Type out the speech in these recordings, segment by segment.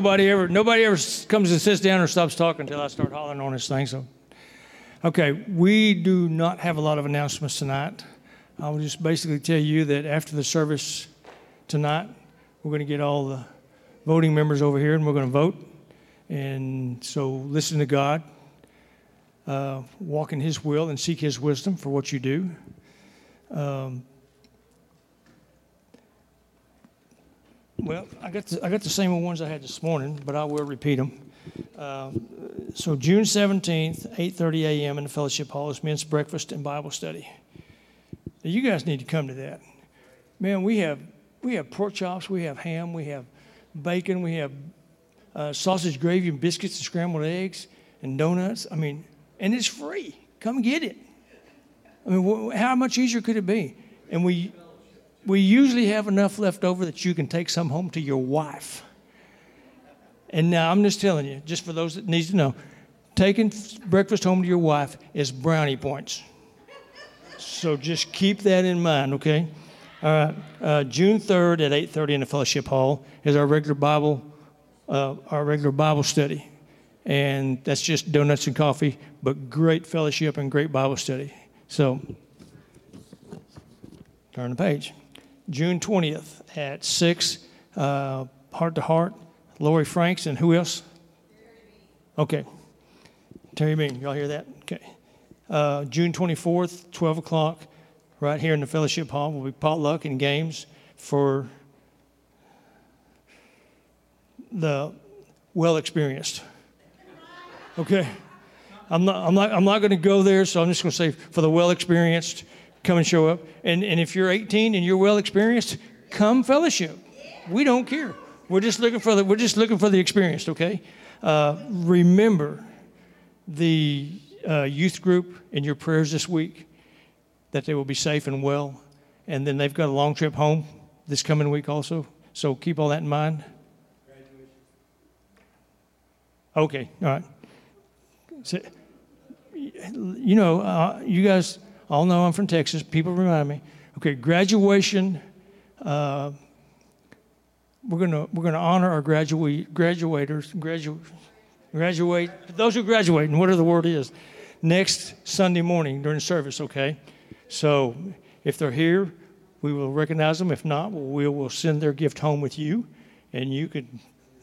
No, no, nobody ever, nobody ever comes and sits down or stops talking until I start hollering on this thing. So, okay, we do not have a lot of announcements tonight. I will just basically tell you that after the service tonight, we're going to get all the voting members over here and we're going to vote. And so, listen to God, uh, walk in His will, and seek His wisdom for what you do. Um, Well, I got the, I got the same ones I had this morning, but I will repeat them. Uh, so June seventeenth, eight thirty a.m. in the fellowship hall is men's breakfast and Bible study. Now, you guys need to come to that. Man, we have we have pork chops, we have ham, we have bacon, we have uh, sausage gravy and biscuits and scrambled eggs and donuts. I mean, and it's free. Come get it. I mean, wh- how much easier could it be? And we we usually have enough left over that you can take some home to your wife. And now I'm just telling you, just for those that need to know, taking breakfast home to your wife is brownie points. So just keep that in mind, okay? All right. Uh, June 3rd at 8:30 in the fellowship hall is our regular Bible, uh, our regular Bible study, and that's just donuts and coffee, but great fellowship and great Bible study. So turn the page. June 20th at 6, uh, heart to heart. Lori Franks and who else? Terry Bean. Okay. Terry Bean, y'all hear that? Okay. Uh, June 24th, 12 o'clock, right here in the fellowship hall, will be potluck and games for the well experienced. Okay. I'm not, I'm not, I'm not going to go there, so I'm just going to say for the well experienced, come and show up. And, and if you're 18 and you're well experienced, come fellowship. We don't care. We're just looking for the, we're just looking for the experienced, okay? Uh, remember the uh, youth group in your prayers this week that they will be safe and well. And then they've got a long trip home this coming week also. So keep all that in mind. Okay, all right. So, you know, uh, you guys all know I'm from Texas. People remind me. Okay, graduation. Uh, we're gonna we're gonna honor our graduate graduators graduate those who graduate and whatever the word is next Sunday morning during service. Okay, so if they're here, we will recognize them. If not, we will send their gift home with you, and you could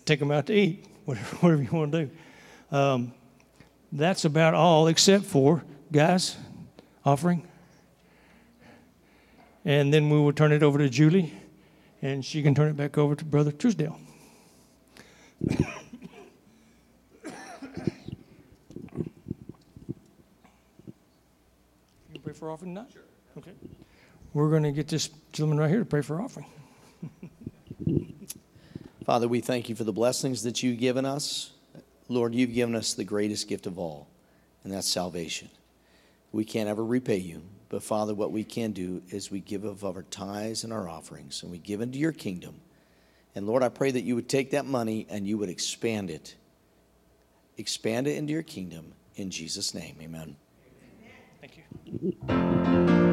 take them out to eat, whatever, whatever you want to do. Um, that's about all, except for guys offering. And then we will turn it over to Julie, and she can turn it back over to Brother Truesdale. you pray for offering tonight? Sure. Okay. We're going to get this gentleman right here to pray for offering. Father, we thank you for the blessings that you've given us. Lord, you've given us the greatest gift of all, and that's salvation. We can't ever repay you, but Father, what we can do is we give of our tithes and our offerings, and we give into your kingdom. And Lord, I pray that you would take that money and you would expand it. Expand it into your kingdom in Jesus' name. Amen. Thank you.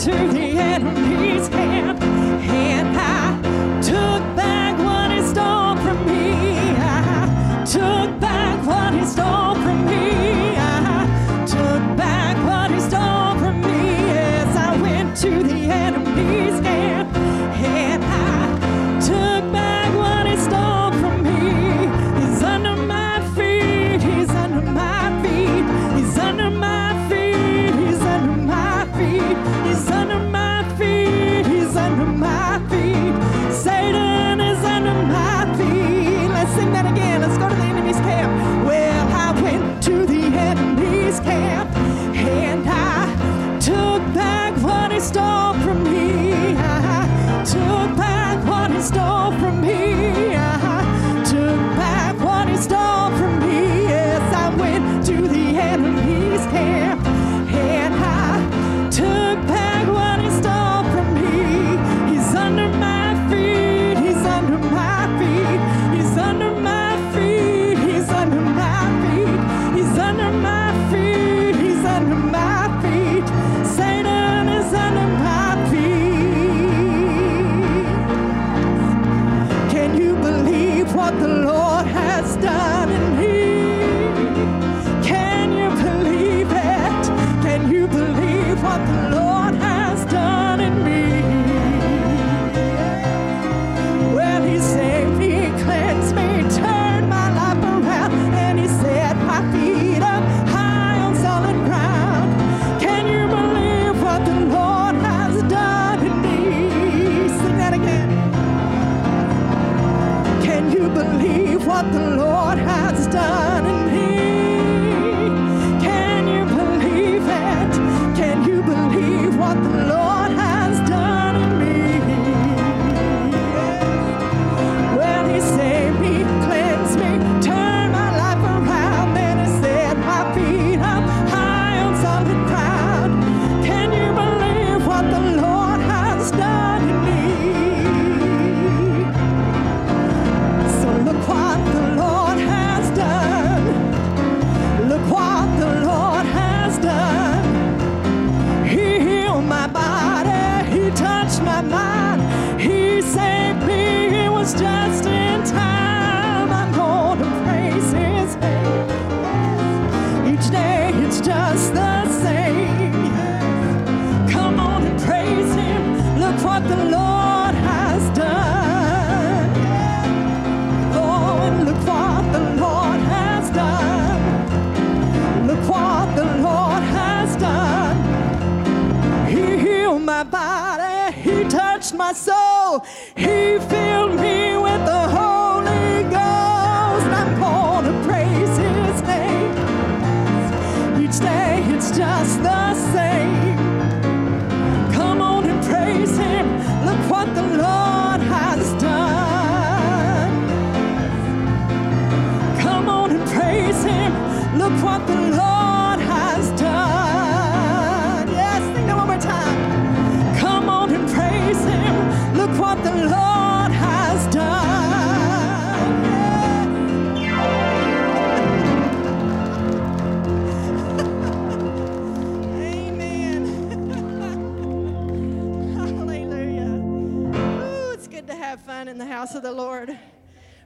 To the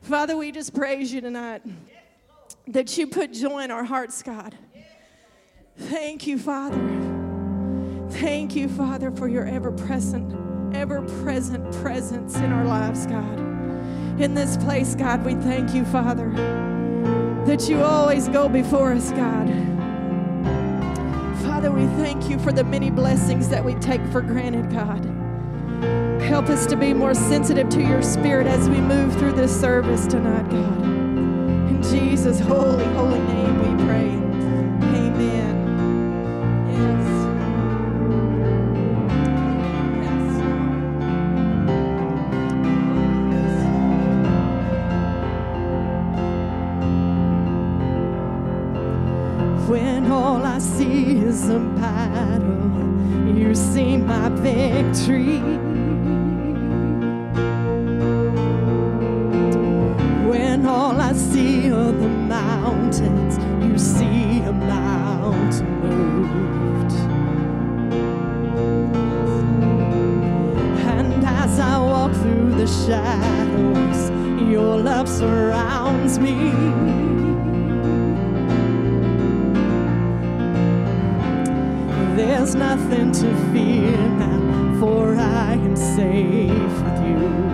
Father, we just praise you tonight that you put joy in our hearts, God. Thank you, Father. Thank you, Father, for your ever present, ever present presence in our lives, God. In this place, God, we thank you, Father, that you always go before us, God. Father, we thank you for the many blessings that we take for granted, God. Help us to be more sensitive to your spirit as we move through this service tonight, God. In Jesus' holy, holy name we pray. Amen. when all I see is a battle. You see my victory. love surrounds me. There's nothing to fear now, for I am safe with you.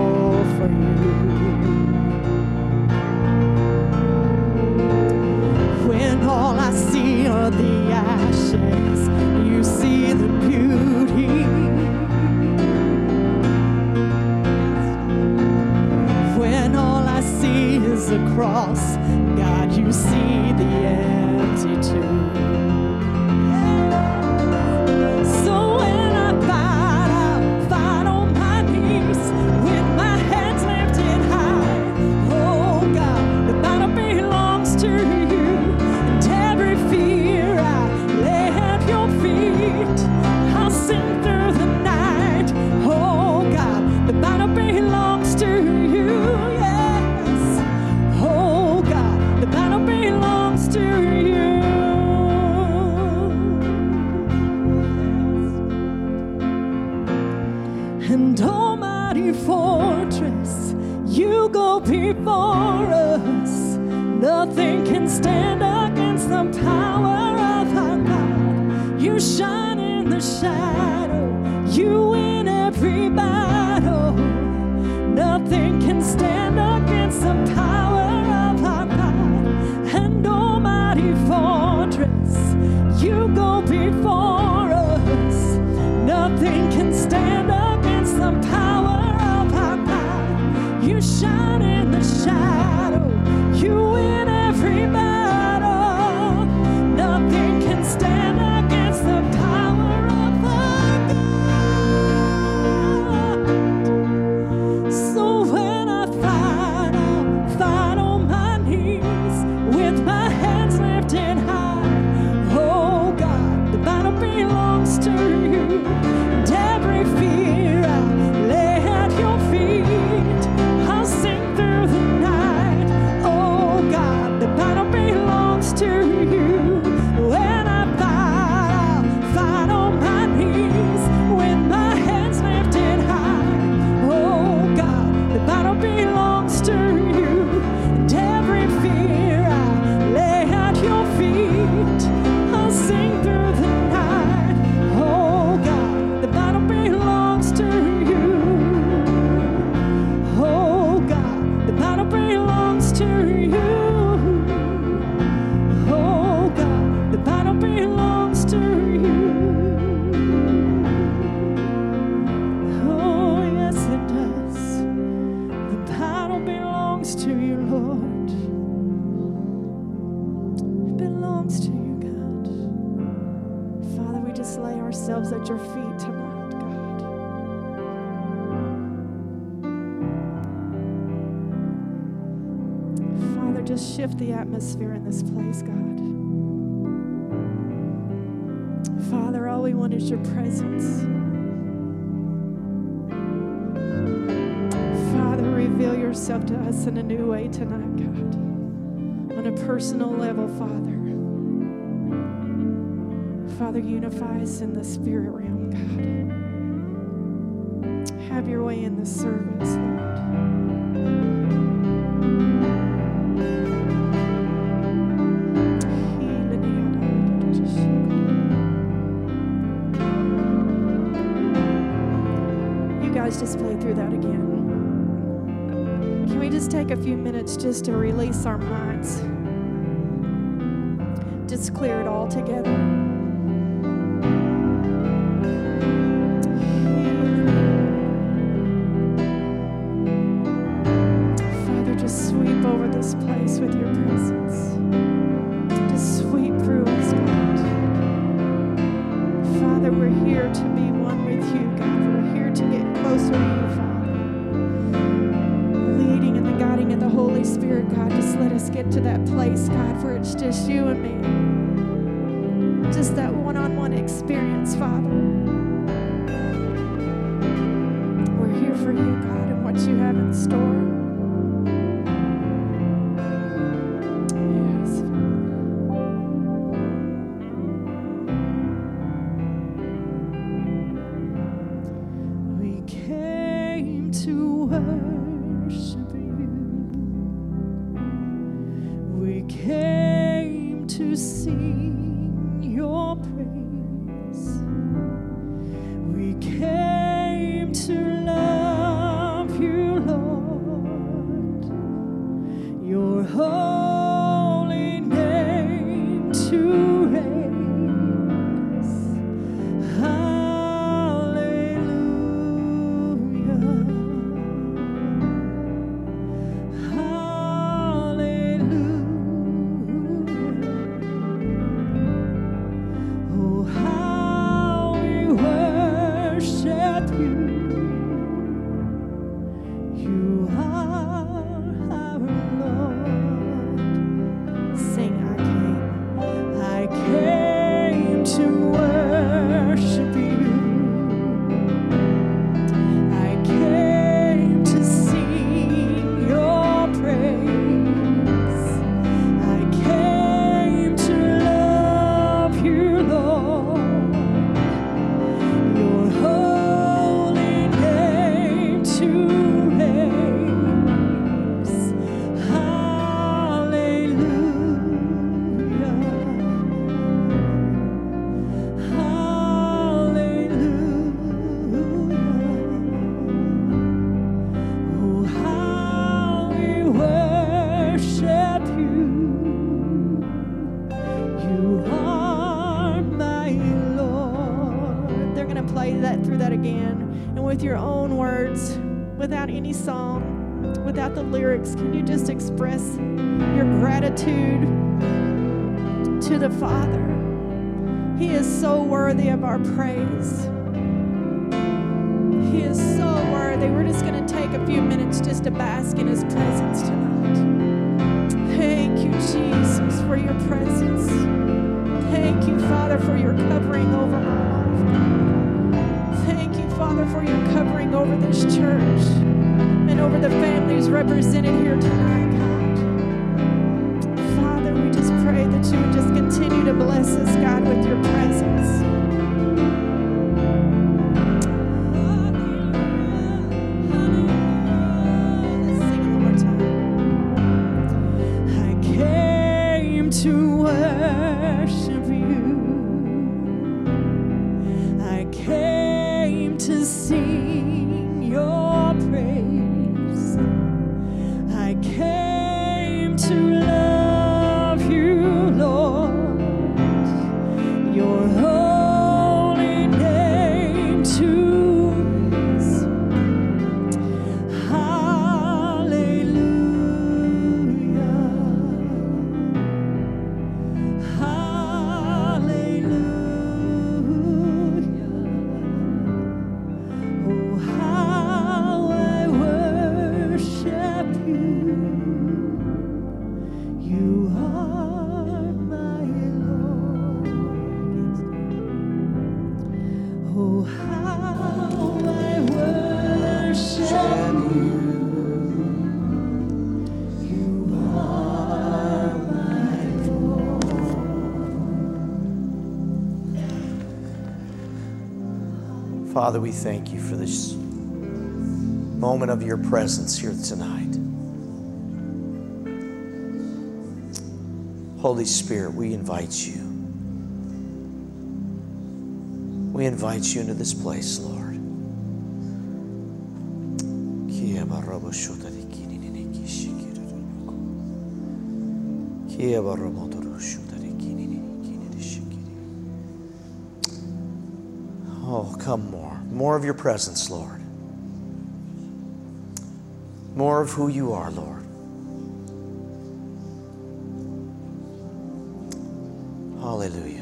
on a personal level, Father. Father, unify us in the spirit realm, God. Have your way in the service, Lord. take a few minutes just to release our minds. Just clear it all together. represented here tonight, God. Father, we just pray that you would just continue to bless us, God, with your Father, we thank you for this moment of your presence here tonight. Holy Spirit, we invite you. We invite you into this place, Lord. Oh, come more. More of your presence, Lord. More of who you are, Lord. Hallelujah.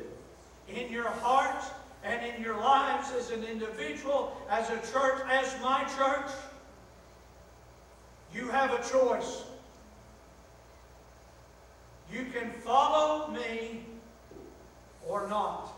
in your hearts and in your lives as an individual, as a church, as my church. You have a choice. You can follow me or not.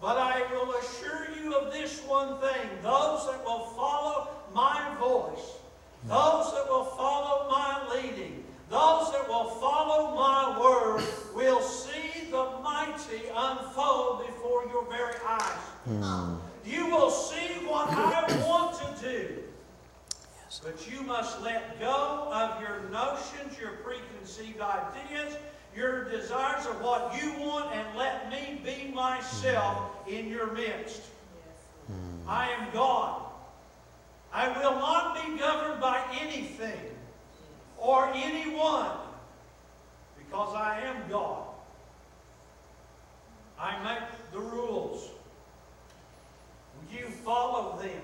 But I will assure you of this one thing those that will follow my voice, those that will follow my leading, those that will follow my word will see the mighty unfold before your very eyes. Hmm. You will see what I want to do. But you must let go of your notions, your preconceived ideas, your desires of what you want, and let me be myself hmm. in your midst. Hmm. I am God. I will not be governed by anything or anyone because I am God. I make the rules. You follow them.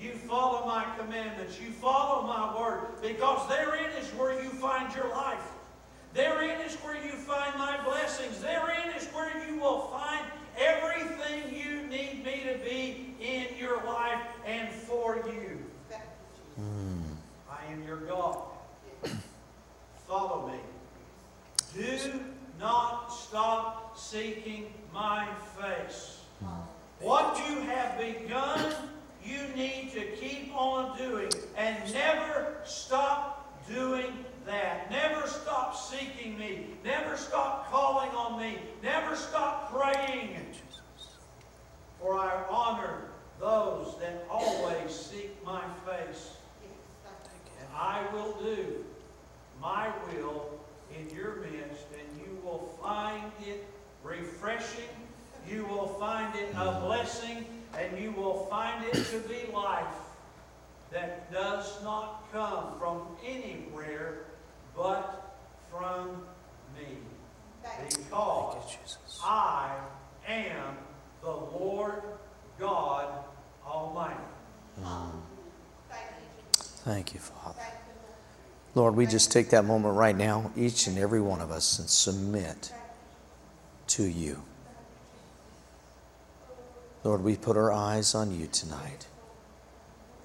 You follow my commandments. You follow my word. Because therein is where you find your life. Therein is where you find my blessings. Therein is where you will find everything you need me to be in your life and for you. I am your God. Follow me. Do not stop seeking my face. Hmm. What you have begun, you need to keep on doing and never stop doing that. Never stop seeking me. Never stop calling on me. Never stop praying. For I honor those that always seek my face. And I will do my will in your midst, and you will find it refreshing. You will find it a blessing, and you will find it to be life that does not come from anywhere but from me. Because I am the Lord God Almighty. Thank you, Father. Lord, we just take that moment right now, each and every one of us, and submit to you. Lord, we put our eyes on you tonight.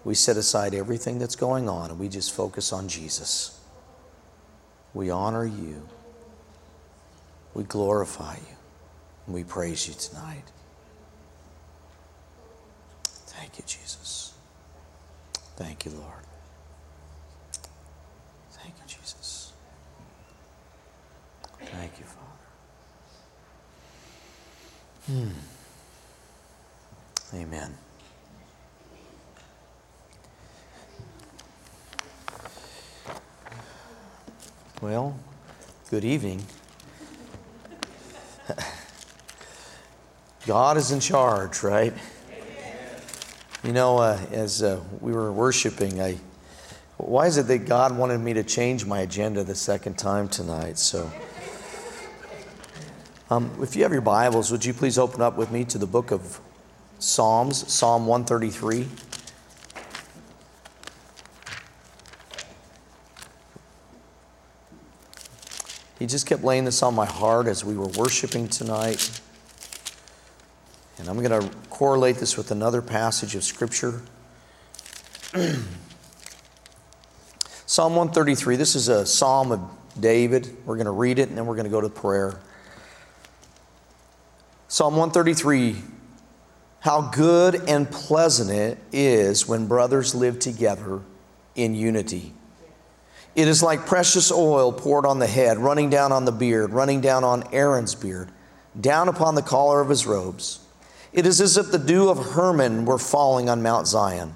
We set aside everything that's going on and we just focus on Jesus. We honor you. We glorify you. And we praise you tonight. Thank you, Jesus. Thank you, Lord. Thank you, Jesus. Thank you, Father. Hmm. Amen. Well, good evening. God is in charge, right? You know, uh, as uh, we were worshiping, I, why is it that God wanted me to change my agenda the second time tonight? So, um, if you have your Bibles, would you please open up with me to the book of Psalms, Psalm 133? He just kept laying this on my heart as we were worshiping tonight. And I'm going to correlate this with another passage of Scripture. psalm 133. This is a psalm of David. We're going to read it and then we're going to go to prayer. Psalm 133 How good and pleasant it is when brothers live together in unity. It is like precious oil poured on the head, running down on the beard, running down on Aaron's beard, down upon the collar of his robes. It is as if the dew of Hermon were falling on Mount Zion.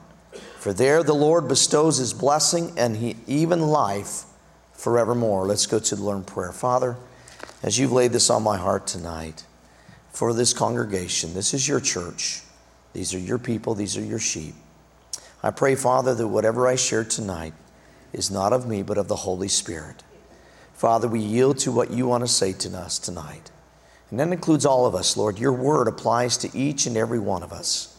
For there the Lord bestows his blessing and he, even life forevermore. Let's go to the in prayer. Father, as you've laid this on my heart tonight for this congregation, this is your church. These are your people, these are your sheep. I pray, Father, that whatever I share tonight, is not of me, but of the Holy Spirit. Father, we yield to what you want to say to us tonight. And that includes all of us, Lord. Your word applies to each and every one of us.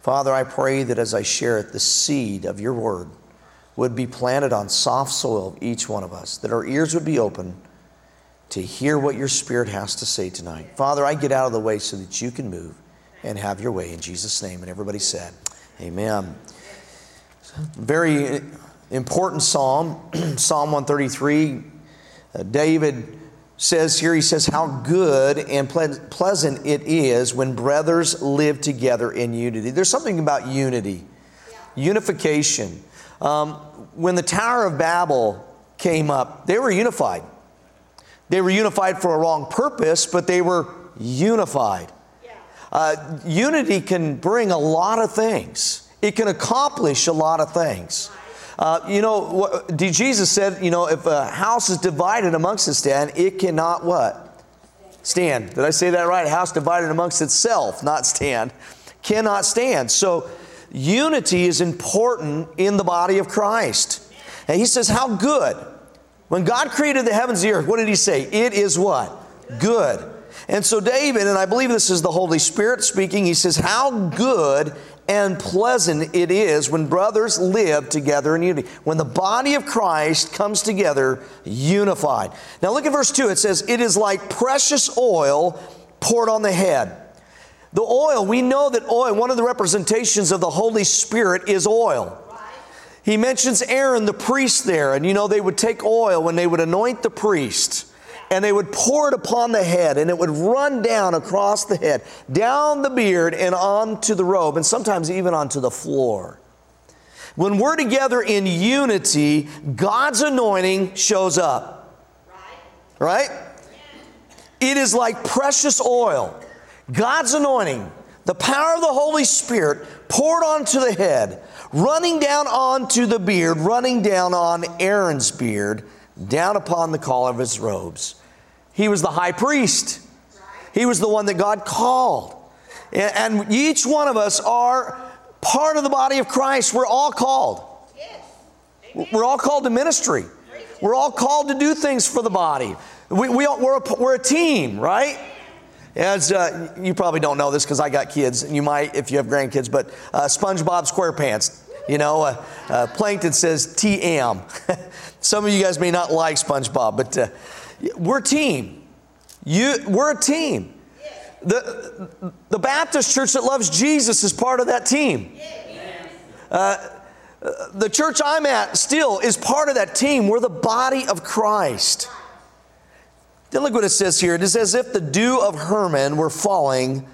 Father, I pray that as I share it, the seed of your word would be planted on soft soil of each one of us, that our ears would be open to hear what your spirit has to say tonight. Father, I get out of the way so that you can move and have your way in Jesus' name. And everybody said, Amen. Very important psalm, Psalm 133. Uh, David says here, he says, How good and ple- pleasant it is when brothers live together in unity. There's something about unity, yeah. unification. Um, when the Tower of Babel came up, they were unified. They were unified for a wrong purpose, but they were unified. Uh, unity can bring a lot of things, it can accomplish a lot of things. Uh, you know, what, Jesus said, you know, if a house is divided amongst its stand, it cannot what? Stand. Did I say that right? A house divided amongst itself, not stand, cannot stand. So unity is important in the body of Christ. And he says, how good. When God created the heavens and the earth, what did he say? It is what? Good. And so David, and I believe this is the Holy Spirit speaking, he says, How good and pleasant it is when brothers live together in unity. When the body of Christ comes together unified. Now look at verse 2. It says, It is like precious oil poured on the head. The oil, we know that oil, one of the representations of the Holy Spirit is oil. He mentions Aaron, the priest, there, and you know, they would take oil when they would anoint the priest and they would pour it upon the head, and it would run down across the head, down the beard, and onto the robe, and sometimes even onto the floor. When we're together in unity, God's anointing shows up. Right? It is like precious oil. God's anointing, the power of the Holy Spirit poured onto the head, running down onto the beard, running down on Aaron's beard, down upon the collar of his robes. He was the high priest. He was the one that God called. And each one of us are part of the body of Christ. We're all called. We're all called to ministry. We're all called to do things for the body. We, we, are a, we're a team, right? As uh, you probably don't know this because I got kids, and you might if you have grandkids, but uh, SpongeBob SquarePants, you know, uh, uh Plankton says TM. Some of you guys may not like SpongeBob, but uh, we're a team. You, we're a team. The, the Baptist church that loves Jesus is part of that team. Uh, the church I'm at still is part of that team. We're the body of Christ. Then look what it says here. It is as if the dew of Hermon were falling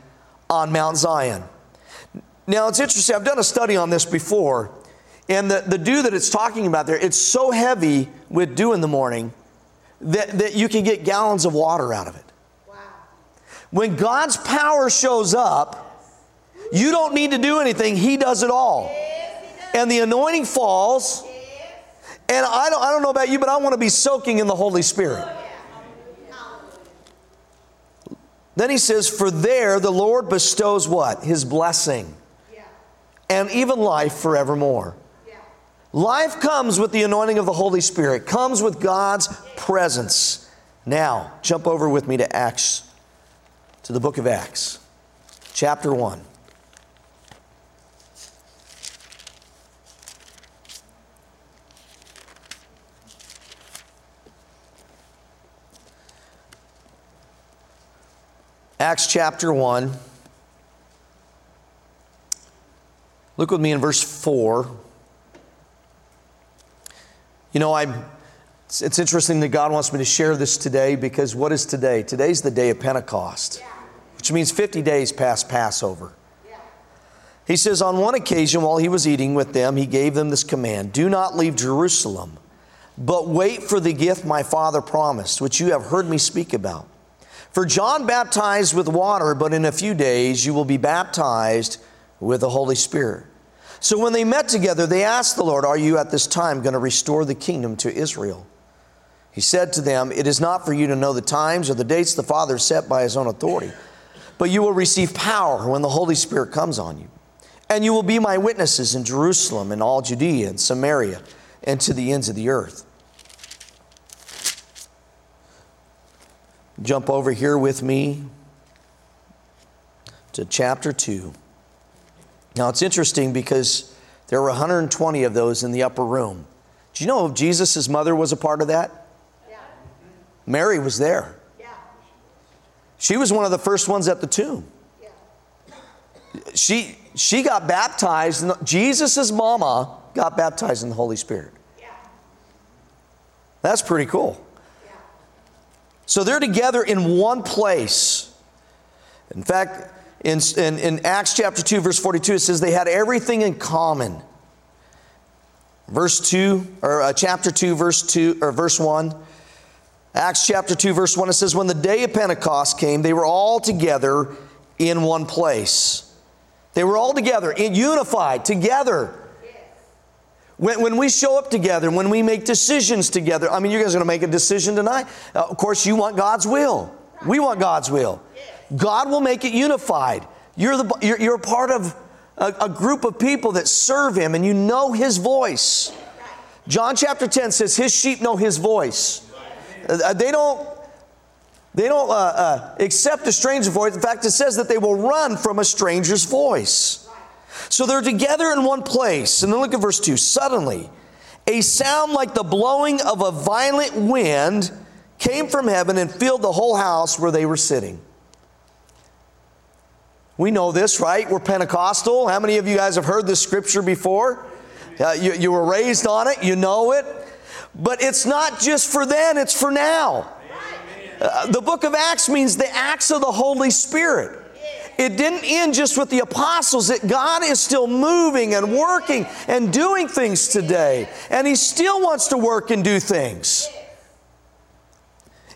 on Mount Zion. Now it's interesting. I've done a study on this before, and the, the dew that it's talking about there, it's so heavy with dew in the morning that, that you can get gallons of water out of it. Wow. When God's power shows up, you don't need to do anything, He does it all. And the anointing falls. And I don't, I don't know about you, but I want to be soaking in the Holy Spirit. Then he says, For there the Lord bestows what? His blessing. And even life forevermore. Life comes with the anointing of the Holy Spirit, comes with God's presence. Now, jump over with me to Acts, to the book of Acts, chapter 1. Acts chapter 1. Look with me in verse 4. You know, I'm, it's, it's interesting that God wants me to share this today because what is today? Today's the day of Pentecost, which means 50 days past Passover. He says, On one occasion, while he was eating with them, he gave them this command Do not leave Jerusalem, but wait for the gift my Father promised, which you have heard me speak about. For John baptized with water, but in a few days you will be baptized with the Holy Spirit. So when they met together, they asked the Lord, Are you at this time going to restore the kingdom to Israel? He said to them, It is not for you to know the times or the dates the Father set by his own authority, but you will receive power when the Holy Spirit comes on you. And you will be my witnesses in Jerusalem and all Judea and Samaria and to the ends of the earth. Jump over here with me to chapter 2. Now it's interesting because there were 120 of those in the upper room. Do you know if Jesus' mother was a part of that? Yeah. Mary was there. Yeah. She was one of the first ones at the tomb. Yeah. She, she got baptized, Jesus' mama got baptized in the Holy Spirit. Yeah. That's pretty cool. So they're together in one place. In fact, in, in, in, Acts chapter 2, verse 42, it says they had everything in common. Verse 2, or uh, chapter 2, verse 2, or verse 1. Acts chapter 2, verse 1, it says, When the day of Pentecost came, they were all together in one place. They were all together, unified, together. When, when we show up together, when we make decisions together, I mean, you guys are going to make a decision tonight. Uh, of course, you want God's will. We want God's will. God will make it unified. You're, the, you're, you're part of a, a group of people that serve Him and you know His voice. John chapter 10 says, His sheep know His voice. Uh, they don't, they don't uh, uh, accept a stranger's voice. In fact, it says that they will run from a stranger's voice. So they're together in one place. And then look at verse 2. Suddenly, a sound like the blowing of a violent wind came from heaven and filled the whole house where they were sitting. We know this, right? We're Pentecostal. How many of you guys have heard this scripture before? Uh, you, you were raised on it, you know it. But it's not just for then, it's for now. Uh, the book of Acts means the acts of the Holy Spirit it didn't end just with the apostles. That God is still moving and working and doing things today. And He still wants to work and do things.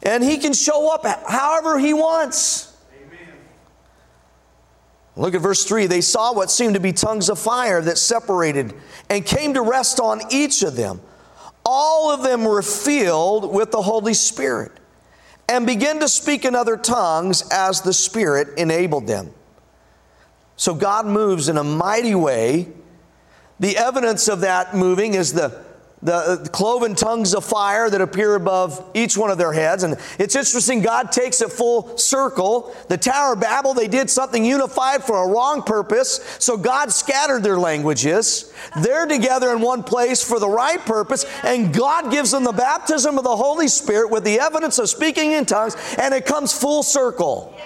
And He can show up however He wants. Look at verse 3. They saw what seemed to be tongues of fire that separated and came to rest on each of them. All of them were filled with the Holy Spirit and begin to speak in other tongues as the Spirit enabled them. So God moves in a mighty way. The evidence of that moving is the the uh, cloven tongues of fire that appear above each one of their heads. And it's interesting, God takes it full circle. The Tower of Babel, they did something unified for a wrong purpose, so God scattered their languages. They're together in one place for the right purpose, and God gives them the baptism of the Holy Spirit with the evidence of speaking in tongues, and it comes full circle.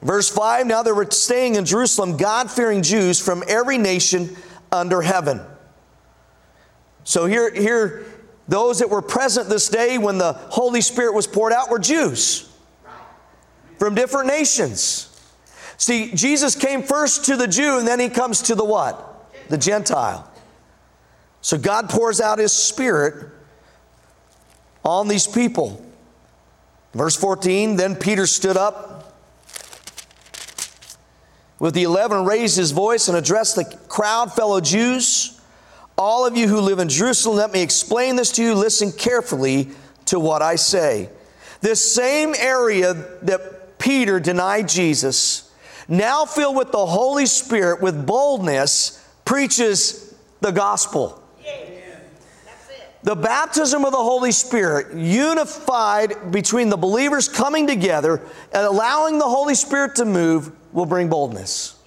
Verse 5 Now they were staying in Jerusalem, God fearing Jews from every nation under heaven. So here, here, those that were present this day when the Holy Spirit was poured out were Jews from different nations. See, Jesus came first to the Jew and then he comes to the what? The Gentile. So God pours out his Spirit on these people. Verse 14 Then Peter stood up with the eleven, raised his voice and addressed the crowd, fellow Jews. All of you who live in Jerusalem, let me explain this to you. Listen carefully to what I say. This same area that Peter denied Jesus, now filled with the Holy Spirit with boldness, preaches the gospel. The baptism of the Holy Spirit, unified between the believers coming together and allowing the Holy Spirit to move, will bring boldness.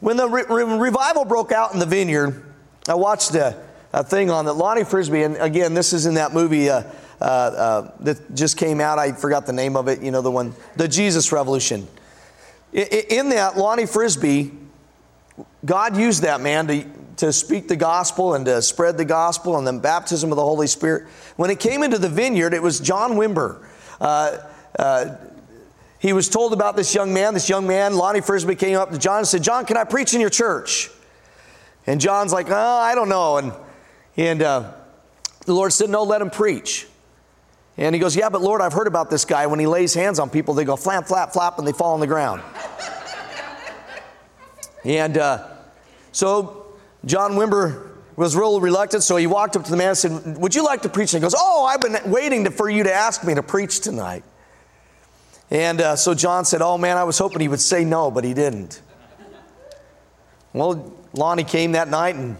When the re- re- revival broke out in the vineyard, I watched a, a thing on that Lonnie Frisbee, and again, this is in that movie uh, uh, uh, that just came out. I forgot the name of it, you know, the one, The Jesus Revolution. I- I- In that, Lonnie Frisbee, God used that man to, to speak the gospel and to spread the gospel and the baptism of the Holy Spirit. When it came into the vineyard, it was John Wimber. Uh, uh, he was told about this young man. This young man, Lonnie Frisbee, came up to John and said, John, can I preach in your church? And John's like, oh, I don't know. And, and uh, the Lord said, No, let him preach. And he goes, Yeah, but Lord, I've heard about this guy. When he lays hands on people, they go flap, flap, flap, and they fall on the ground. and uh, so John Wimber was real reluctant, so he walked up to the man and said, Would you like to preach? And he goes, Oh, I've been waiting to, for you to ask me to preach tonight. And uh, so John said, Oh man, I was hoping he would say no, but he didn't. Well, Lonnie came that night and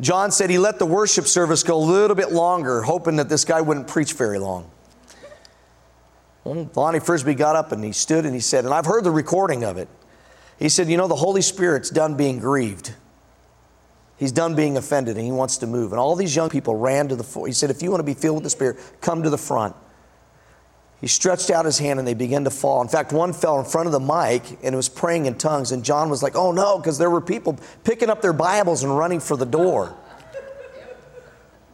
John said he let the worship service go a little bit longer, hoping that this guy wouldn't preach very long. Well, Lonnie Frisbee got up and he stood and he said, and I've heard the recording of it. He said, You know, the Holy Spirit's done being grieved. He's done being offended and he wants to move. And all these young people ran to the front. He said, If you want to be filled with the Spirit, come to the front. He stretched out his hand and they began to fall. In fact, one fell in front of the mic and it was praying in tongues. And John was like, oh no, because there were people picking up their Bibles and running for the door.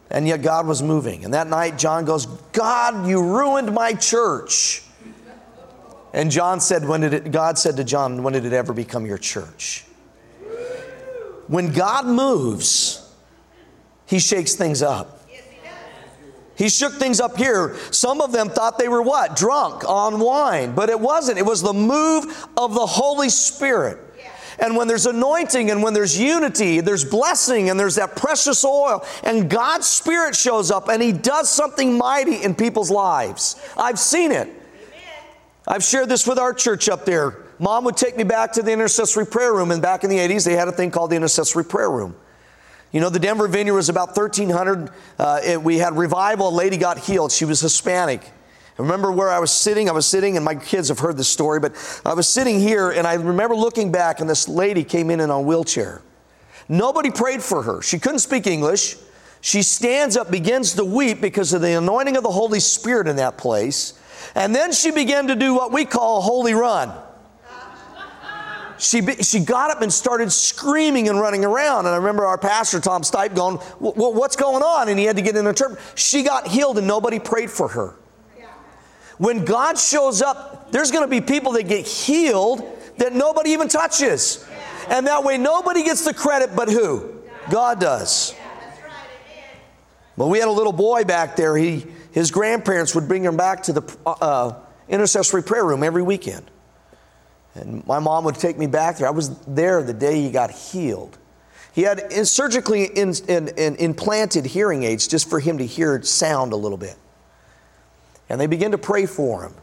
And yet God was moving. And that night, John goes, God, you ruined my church. And John said, when did it, God said to John, when did it ever become your church? When God moves, he shakes things up. He shook things up here. Some of them thought they were what? Drunk on wine. But it wasn't. It was the move of the Holy Spirit. And when there's anointing and when there's unity, there's blessing and there's that precious oil, and God's Spirit shows up and He does something mighty in people's lives. I've seen it. I've shared this with our church up there. Mom would take me back to the intercessory prayer room, and back in the 80s, they had a thing called the intercessory prayer room. You know, the Denver vineyard was about 1,300. Uh, it, we had revival. A lady got healed. She was Hispanic. I remember where I was sitting. I was sitting, and my kids have heard this story, but I was sitting here, and I remember looking back, and this lady came in in a wheelchair. Nobody prayed for her. She couldn't speak English. She stands up, begins to weep because of the anointing of the Holy Spirit in that place. And then she began to do what we call a holy run she, she got up and started screaming and running around. And I remember our pastor, Tom Stipe, going, well, What's going on? And he had to get an interpreter. She got healed and nobody prayed for her. When God shows up, there's going to be people that get healed that nobody even touches. And that way, nobody gets the credit but who? God does. But we had a little boy back there. He, his grandparents would bring him back to the uh, intercessory prayer room every weekend. And my mom would take me back there. I was there the day he got healed. He had surgically in, in, in, implanted hearing aids just for him to hear sound a little bit. And they began to pray for him.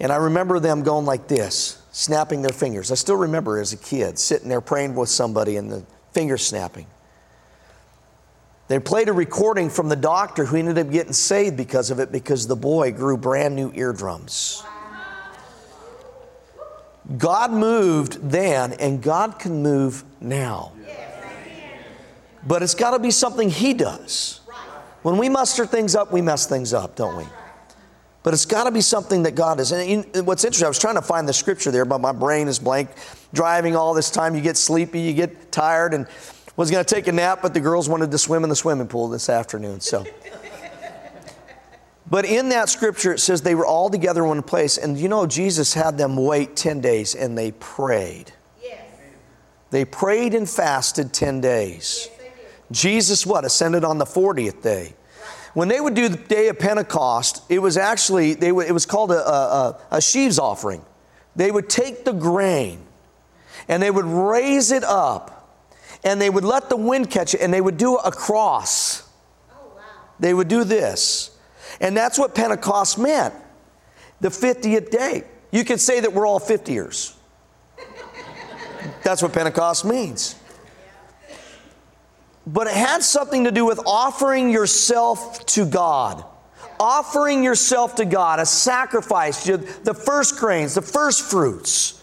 And I remember them going like this, snapping their fingers. I still remember as a kid sitting there praying with somebody and the finger snapping. They played a recording from the doctor who ended up getting saved because of it because the boy grew brand new eardrums. God moved then, and God can move now. But it's got to be something He does. When we muster things up, we mess things up, don't we? But it's got to be something that God does. And what's interesting, I was trying to find the scripture there, but my brain is blank. Driving all this time, you get sleepy, you get tired, and was going to take a nap, but the girls wanted to swim in the swimming pool this afternoon. So. But in that scripture, it says they were all together in one place. And you know, Jesus had them wait 10 days and they prayed. Yes. They prayed and fasted 10 days. Yes, Jesus, what? Ascended on the 40th day. When they would do the day of Pentecost, it was actually, they would, it was called a, a, a sheaves offering. They would take the grain and they would raise it up and they would let the wind catch it and they would do a cross. Oh, wow. They would do this. And that's what Pentecost meant the 50th day. You could say that we're all 50 years. That's what Pentecost means. But it had something to do with offering yourself to God. Offering yourself to God, a sacrifice, the first grains, the first fruits.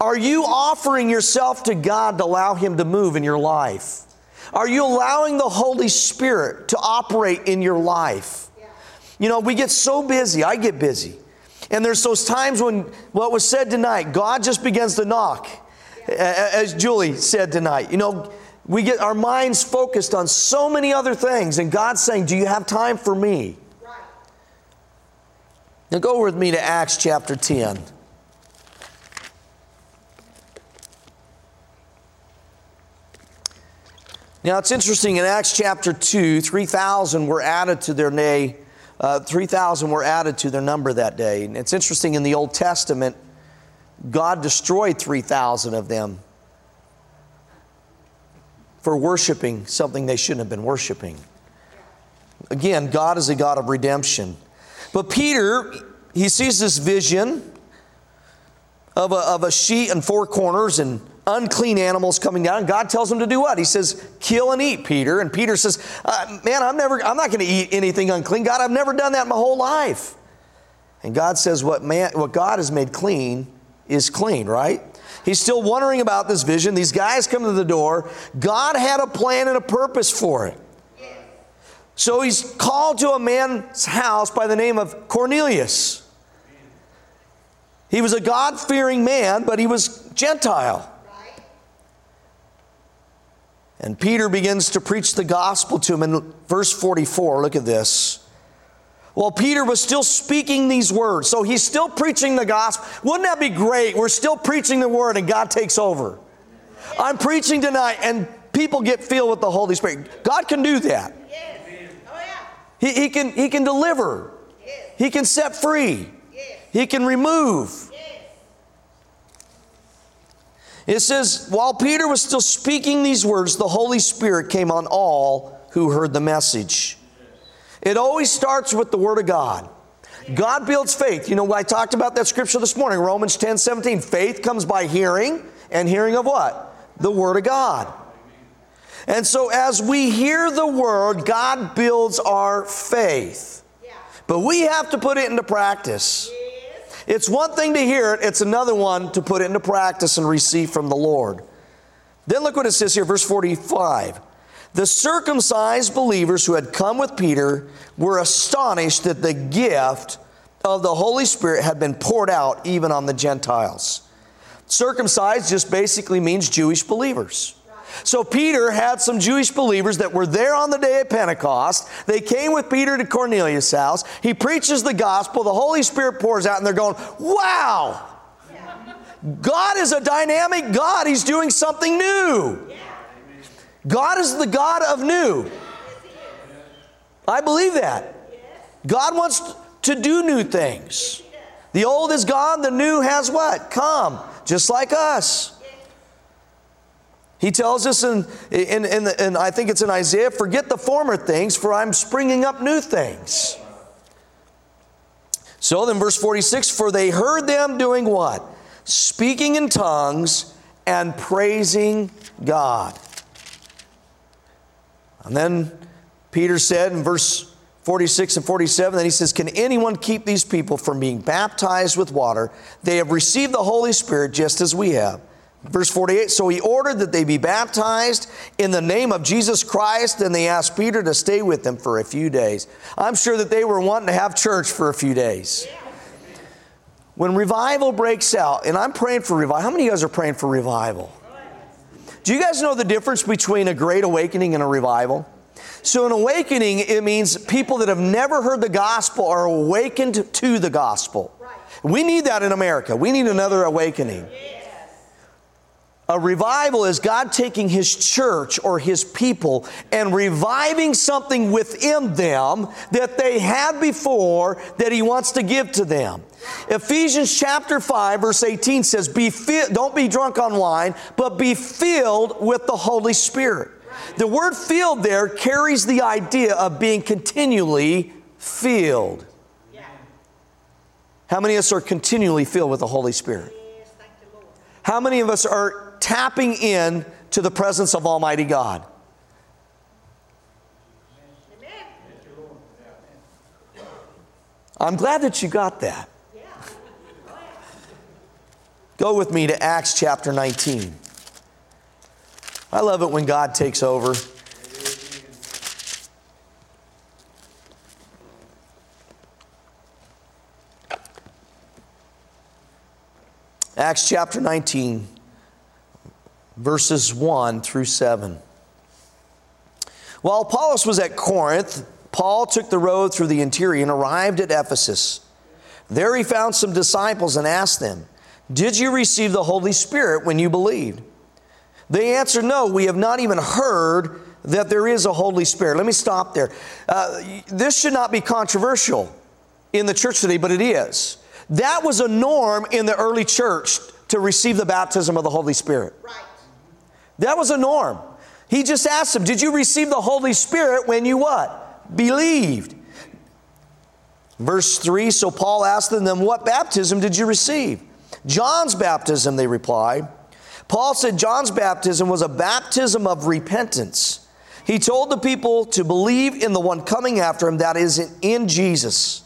Are you offering yourself to God to allow Him to move in your life? Are you allowing the Holy Spirit to operate in your life? You know, we get so busy, I get busy. And there's those times when what was said tonight, God just begins to knock, as Julie said tonight. You know, we get our minds focused on so many other things, and God's saying, Do you have time for me? Now go with me to Acts chapter 10. Now it's interesting in Acts chapter 2, 3,000 were added to their day. Uh, 3,000 were added to their number that day. And it's interesting in the Old Testament, God destroyed 3,000 of them for worshiping something they shouldn't have been worshiping. Again, God is a God of redemption. But Peter, he sees this vision of a, of a sheet and four corners and unclean animals coming down. God tells him to do what? He says, "Kill and eat, Peter." And Peter says, uh, "Man, I'm never. I'm not going to eat anything unclean. God, I've never done that my whole life." And God says, "What man? What God has made clean is clean." Right? He's still wondering about this vision. These guys come to the door. God had a plan and a purpose for it. So he's called to a man's house by the name of Cornelius. He was a God fearing man, but he was Gentile. And Peter begins to preach the gospel to him in verse 44. Look at this. Well, Peter was still speaking these words, so he's still preaching the gospel. Wouldn't that be great? We're still preaching the word and God takes over. I'm preaching tonight and people get filled with the Holy Spirit. God can do that. He, he, can, he can deliver, He can set free, He can remove. It says, while Peter was still speaking these words, the Holy Spirit came on all who heard the message. It always starts with the Word of God. God builds faith. You know, I talked about that scripture this morning, Romans 10 17. Faith comes by hearing, and hearing of what? The Word of God. And so, as we hear the Word, God builds our faith. But we have to put it into practice. It's one thing to hear it, it's another one to put it into practice and receive from the Lord. Then look what it says here, verse 45. The circumcised believers who had come with Peter were astonished that the gift of the Holy Spirit had been poured out even on the Gentiles. Circumcised just basically means Jewish believers. So Peter had some Jewish believers that were there on the day of Pentecost. They came with Peter to Cornelius' house. He preaches the gospel. The Holy Spirit pours out, and they're going, Wow! God is a dynamic God. He's doing something new. God is the God of new. I believe that. God wants to do new things. The old is gone, the new has what? Come, just like us. He tells us in, in, in, in, I think it's in Isaiah, forget the former things, for I'm springing up new things. So then, verse 46 For they heard them doing what? Speaking in tongues and praising God. And then Peter said in verse 46 and 47, then he says, Can anyone keep these people from being baptized with water? They have received the Holy Spirit just as we have. Verse 48 So he ordered that they be baptized in the name of Jesus Christ, and they asked Peter to stay with them for a few days. I'm sure that they were wanting to have church for a few days. When revival breaks out, and I'm praying for revival, how many of you guys are praying for revival? Do you guys know the difference between a great awakening and a revival? So, an awakening, it means people that have never heard the gospel are awakened to the gospel. We need that in America. We need another awakening. A revival is God taking His church or His people and reviving something within them that they had before that He wants to give to them. Ephesians chapter 5, verse 18 says, be fi- Don't be drunk on wine, but be filled with the Holy Spirit. The word filled there carries the idea of being continually filled. How many of us are continually filled with the Holy Spirit? How many of us are tapping in to the presence of Almighty God? I'm glad that you got that. Go with me to Acts chapter 19. I love it when God takes over. Acts chapter 19, verses 1 through 7. While Apollos was at Corinth, Paul took the road through the interior and arrived at Ephesus. There he found some disciples and asked them, Did you receive the Holy Spirit when you believed? They answered, No, we have not even heard that there is a Holy Spirit. Let me stop there. Uh, this should not be controversial in the church today, but it is. That was a norm in the early church to receive the baptism of the Holy Spirit. Right. That was a norm. He just asked them, Did you receive the Holy Spirit when you what? Believed. Verse 3 So Paul asked them, What baptism did you receive? John's baptism, they replied. Paul said John's baptism was a baptism of repentance. He told the people to believe in the one coming after him, that is, in Jesus.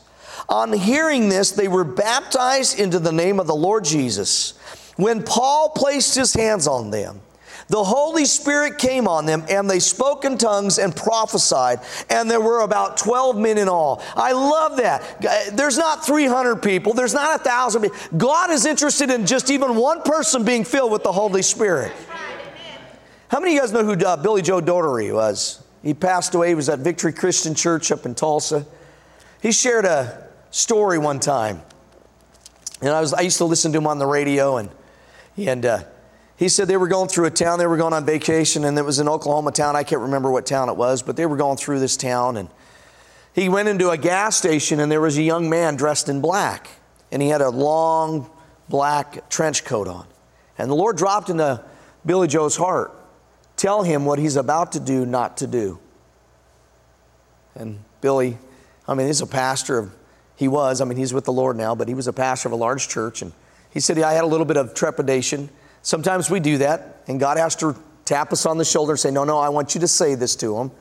On hearing this, they were baptized into the name of the Lord Jesus. When Paul placed his hands on them, the Holy Spirit came on them, and they spoke in tongues and prophesied. And there were about 12 men in all. I love that. There's not 300 people, there's not a thousand people. God is interested in just even one person being filled with the Holy Spirit. How many of you guys know who uh, Billy Joe Daugherty was? He passed away. He was at Victory Christian Church up in Tulsa. He shared a story one time. And I, was, I used to listen to him on the radio, and, and uh, he said they were going through a town, they were going on vacation, and it was an Oklahoma town. I can't remember what town it was, but they were going through this town. And he went into a gas station, and there was a young man dressed in black, and he had a long black trench coat on. And the Lord dropped into Billy Joe's heart tell him what he's about to do, not to do. And Billy, I mean, he's a pastor of he was, I mean, he's with the Lord now, but he was a pastor of a large church. And he said, I had a little bit of trepidation. Sometimes we do that, and God has to tap us on the shoulder and say, No, no, I want you to say this to him.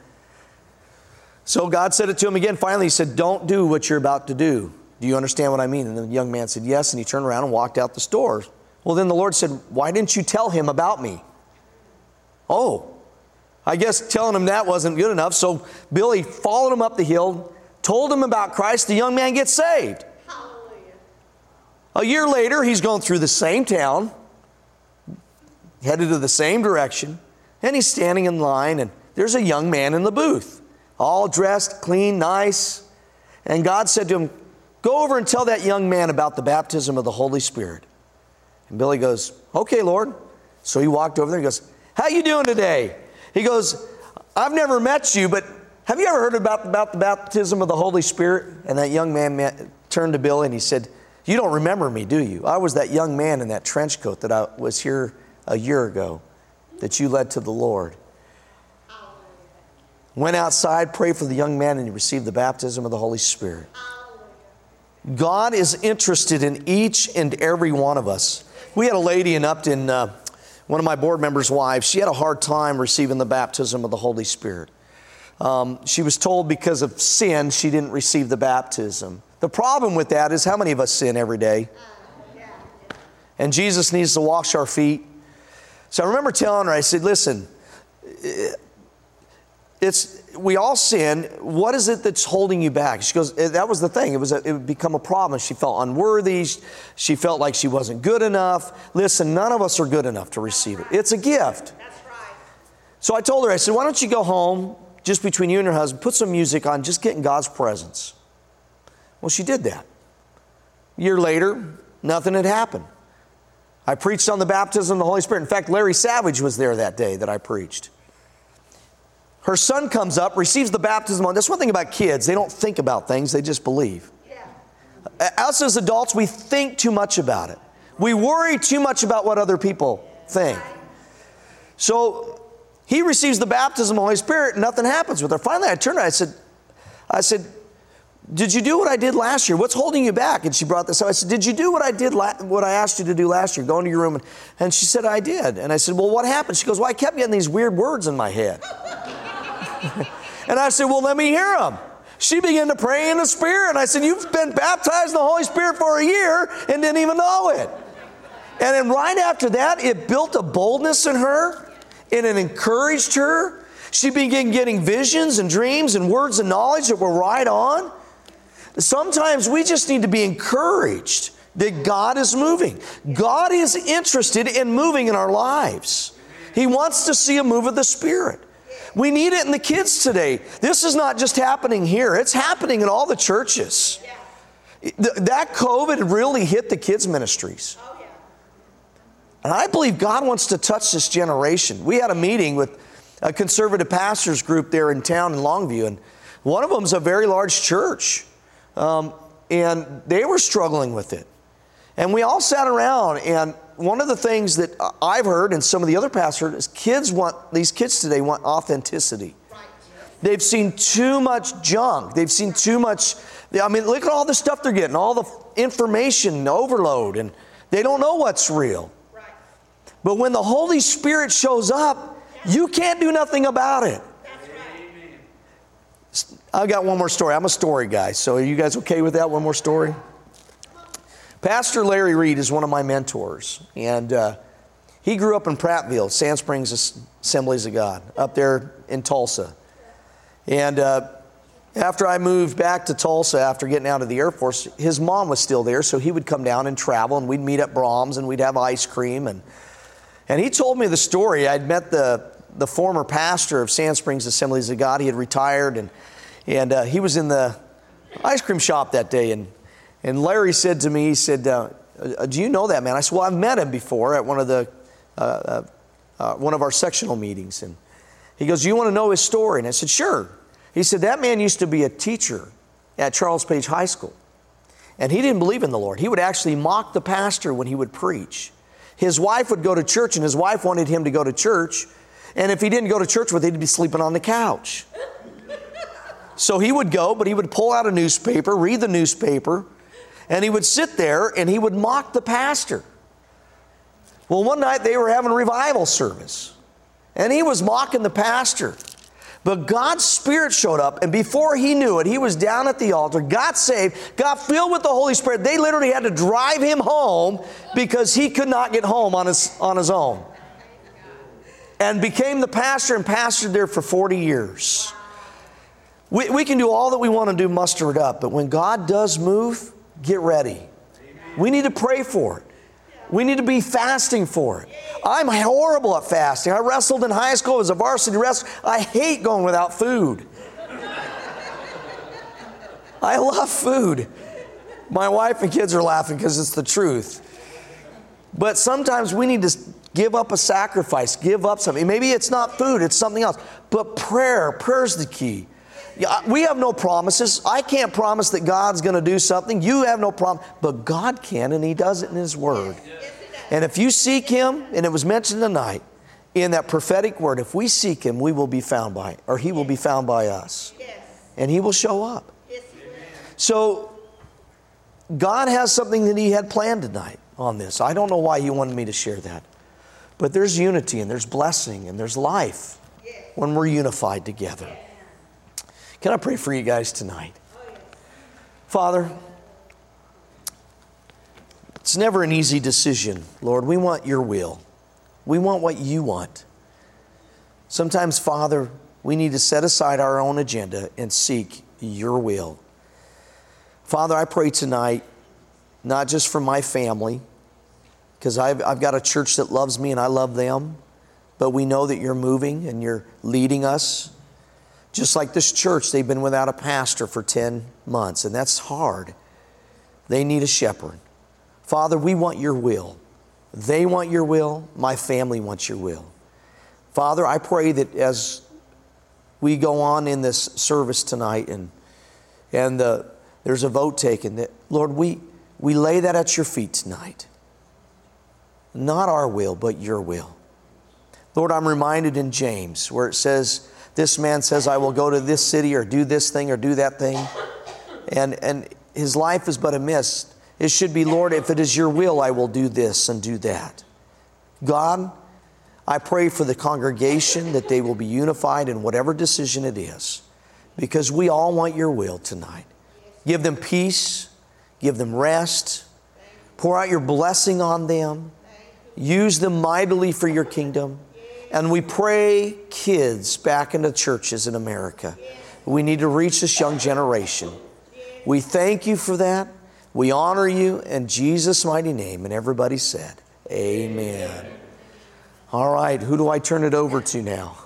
So God said it to him again. Finally, he said, Don't do what you're about to do. Do you understand what I mean? And the young man said, Yes. And he turned around and walked out the store. Well, then the Lord said, Why didn't you tell him about me? Oh, I guess telling him that wasn't good enough. So Billy followed him up the hill, told him about Christ, the young man gets saved. Hallelujah. A year later, he's going through the same town, headed to the same direction, and he's standing in line, and there's a young man in the booth, all dressed, clean, nice. And God said to him, Go over and tell that young man about the baptism of the Holy Spirit. And Billy goes, Okay, Lord. So he walked over there and goes, How you doing today? He goes, I've never met you, but have you ever heard about, about the baptism of the Holy Spirit? And that young man met, turned to Billy and he said, You don't remember me, do you? I was that young man in that trench coat that I was here a year ago that you led to the Lord. Went outside, prayed for the young man, and he received the baptism of the Holy Spirit. God is interested in each and every one of us. We had a lady in Upton, uh, one of my board members' wives, she had a hard time receiving the baptism of the Holy Spirit. Um, she was told because of sin she didn't receive the baptism. The problem with that is how many of us sin every day? And Jesus needs to wash our feet. So I remember telling her, I said, listen, eh, it's we all sin. What is it that's holding you back? She goes, eh, that was the thing. It was a, it would become a problem. She felt unworthy. She felt like she wasn't good enough. Listen, none of us are good enough to receive it. It's a gift. So I told her, I said, why don't you go home, just between you and your husband, put some music on, just get in God's presence. Well, she did that. A year later, nothing had happened. I preached on the baptism of the Holy Spirit. In fact, Larry Savage was there that day that I preached. Her son comes up, receives the baptism. That's one thing about kids. They don't think about things, they just believe. Yeah. Us as adults, we think too much about it. We worry too much about what other people think. So he receives the baptism of the Holy Spirit, and nothing happens with her. Finally, I turned to her, I said, I said, Did you do what I did last year? What's holding you back? And she brought this up. I said, Did you do what I did, la- what I asked you to do last year? Go into your room. And, and she said, I did. And I said, Well, what happened? She goes, Well, I kept getting these weird words in my head. and I said, Well, let me hear them. She began to pray in the Spirit. And I said, You've been baptized in the Holy Spirit for a year and didn't even know it. And then right after that, it built a boldness in her and it encouraged her. She began getting visions and dreams and words of knowledge that were right on. Sometimes we just need to be encouraged that God is moving. God is interested in moving in our lives. He wants to see a move of the Spirit. We need it in the kids today. This is not just happening here, it's happening in all the churches. That COVID really hit the kids' ministries. And I believe God wants to touch this generation. We had a meeting with a conservative pastors group there in town in Longview, and one of them is a very large church. Um, and they were struggling with it. And we all sat around, and one of the things that I've heard and some of the other pastors is kids want, these kids today want authenticity. They've seen too much junk. They've seen too much. I mean, look at all the stuff they're getting, all the information overload, and they don't know what's real. But when the Holy Spirit shows up, you can't do nothing about it. I got one more story. I'm a story guy, so are you guys okay with that? One more story? Pastor Larry Reed is one of my mentors, and uh, he grew up in Prattville, Sand Springs Assemblies of God, up there in Tulsa. And uh, after I moved back to Tulsa after getting out of the Air Force, his mom was still there, so he would come down and travel, and we'd meet at Braum's, and we'd have ice cream. And, and he told me the story. I'd met the, the former pastor of Sand Springs Assemblies of God. He had retired, and and uh, he was in the ice cream shop that day. And, and Larry said to me, he said, uh, uh Do you know that man? I said, Well, I've met him before at one of, the, uh, uh, one of our sectional meetings. And he goes, You want to know his story? And I said, Sure. He said, That man used to be a teacher at Charles Page High School. And he didn't believe in the Lord. He would actually mock the pastor when he would preach. His wife would go to church, and his wife wanted him to go to church. And if he didn't go to church with, he'd be sleeping on the couch. So he would go, but he would pull out a newspaper, read the newspaper, and he would sit there and he would mock the pastor. Well, one night they were having revival service, and he was mocking the pastor. But God's Spirit showed up, and before he knew it, he was down at the altar, got saved, got filled with the Holy Spirit. They literally had to drive him home because he could not get home on his, on his own. And became the pastor and pastored there for 40 years. We, we can do all that we want to do, muster it up, but when God does move, get ready. We need to pray for it. We need to be fasting for it. I'm horrible at fasting. I wrestled in high school as a varsity wrestler. I hate going without food. I love food. My wife and kids are laughing because it's the truth. But sometimes we need to give up a sacrifice, give up something. Maybe it's not food, it's something else. But prayer, prayer's the key. We have no promises. I can't promise that God's going to do something. You have no promise. But God can, and He does it in His Word. And if you seek Him, and it was mentioned tonight in that prophetic word, if we seek Him, we will be found by, or He will be found by us. And He will show up. So, God has something that He had planned tonight on this. I don't know why He wanted me to share that. But there's unity, and there's blessing, and there's life when we're unified together. Can I pray for you guys tonight? Father, it's never an easy decision, Lord. We want your will, we want what you want. Sometimes, Father, we need to set aside our own agenda and seek your will. Father, I pray tonight, not just for my family, because I've, I've got a church that loves me and I love them, but we know that you're moving and you're leading us just like this church, they've been without a pastor for 10 months, and that's hard. They need a shepherd. Father, we want your will. They want your will. My family wants your will. Father, I pray that as we go on in this service tonight and, and the, there's a vote taken, that, Lord, we, we lay that at your feet tonight. Not our will, but your will. Lord, I'm reminded in James where it says, this man says, I will go to this city or do this thing or do that thing. and, and his life is but a mist. It should be, Lord, if it is your will, I will do this and do that. God, I pray for the congregation that they will be unified in whatever decision it is, because we all want your will tonight. Give them peace, give them rest, pour out your blessing on them, use them mightily for your kingdom. And we pray kids back into churches in America. We need to reach this young generation. We thank you for that. We honor you in Jesus' mighty name. And everybody said, Amen. All right, who do I turn it over to now?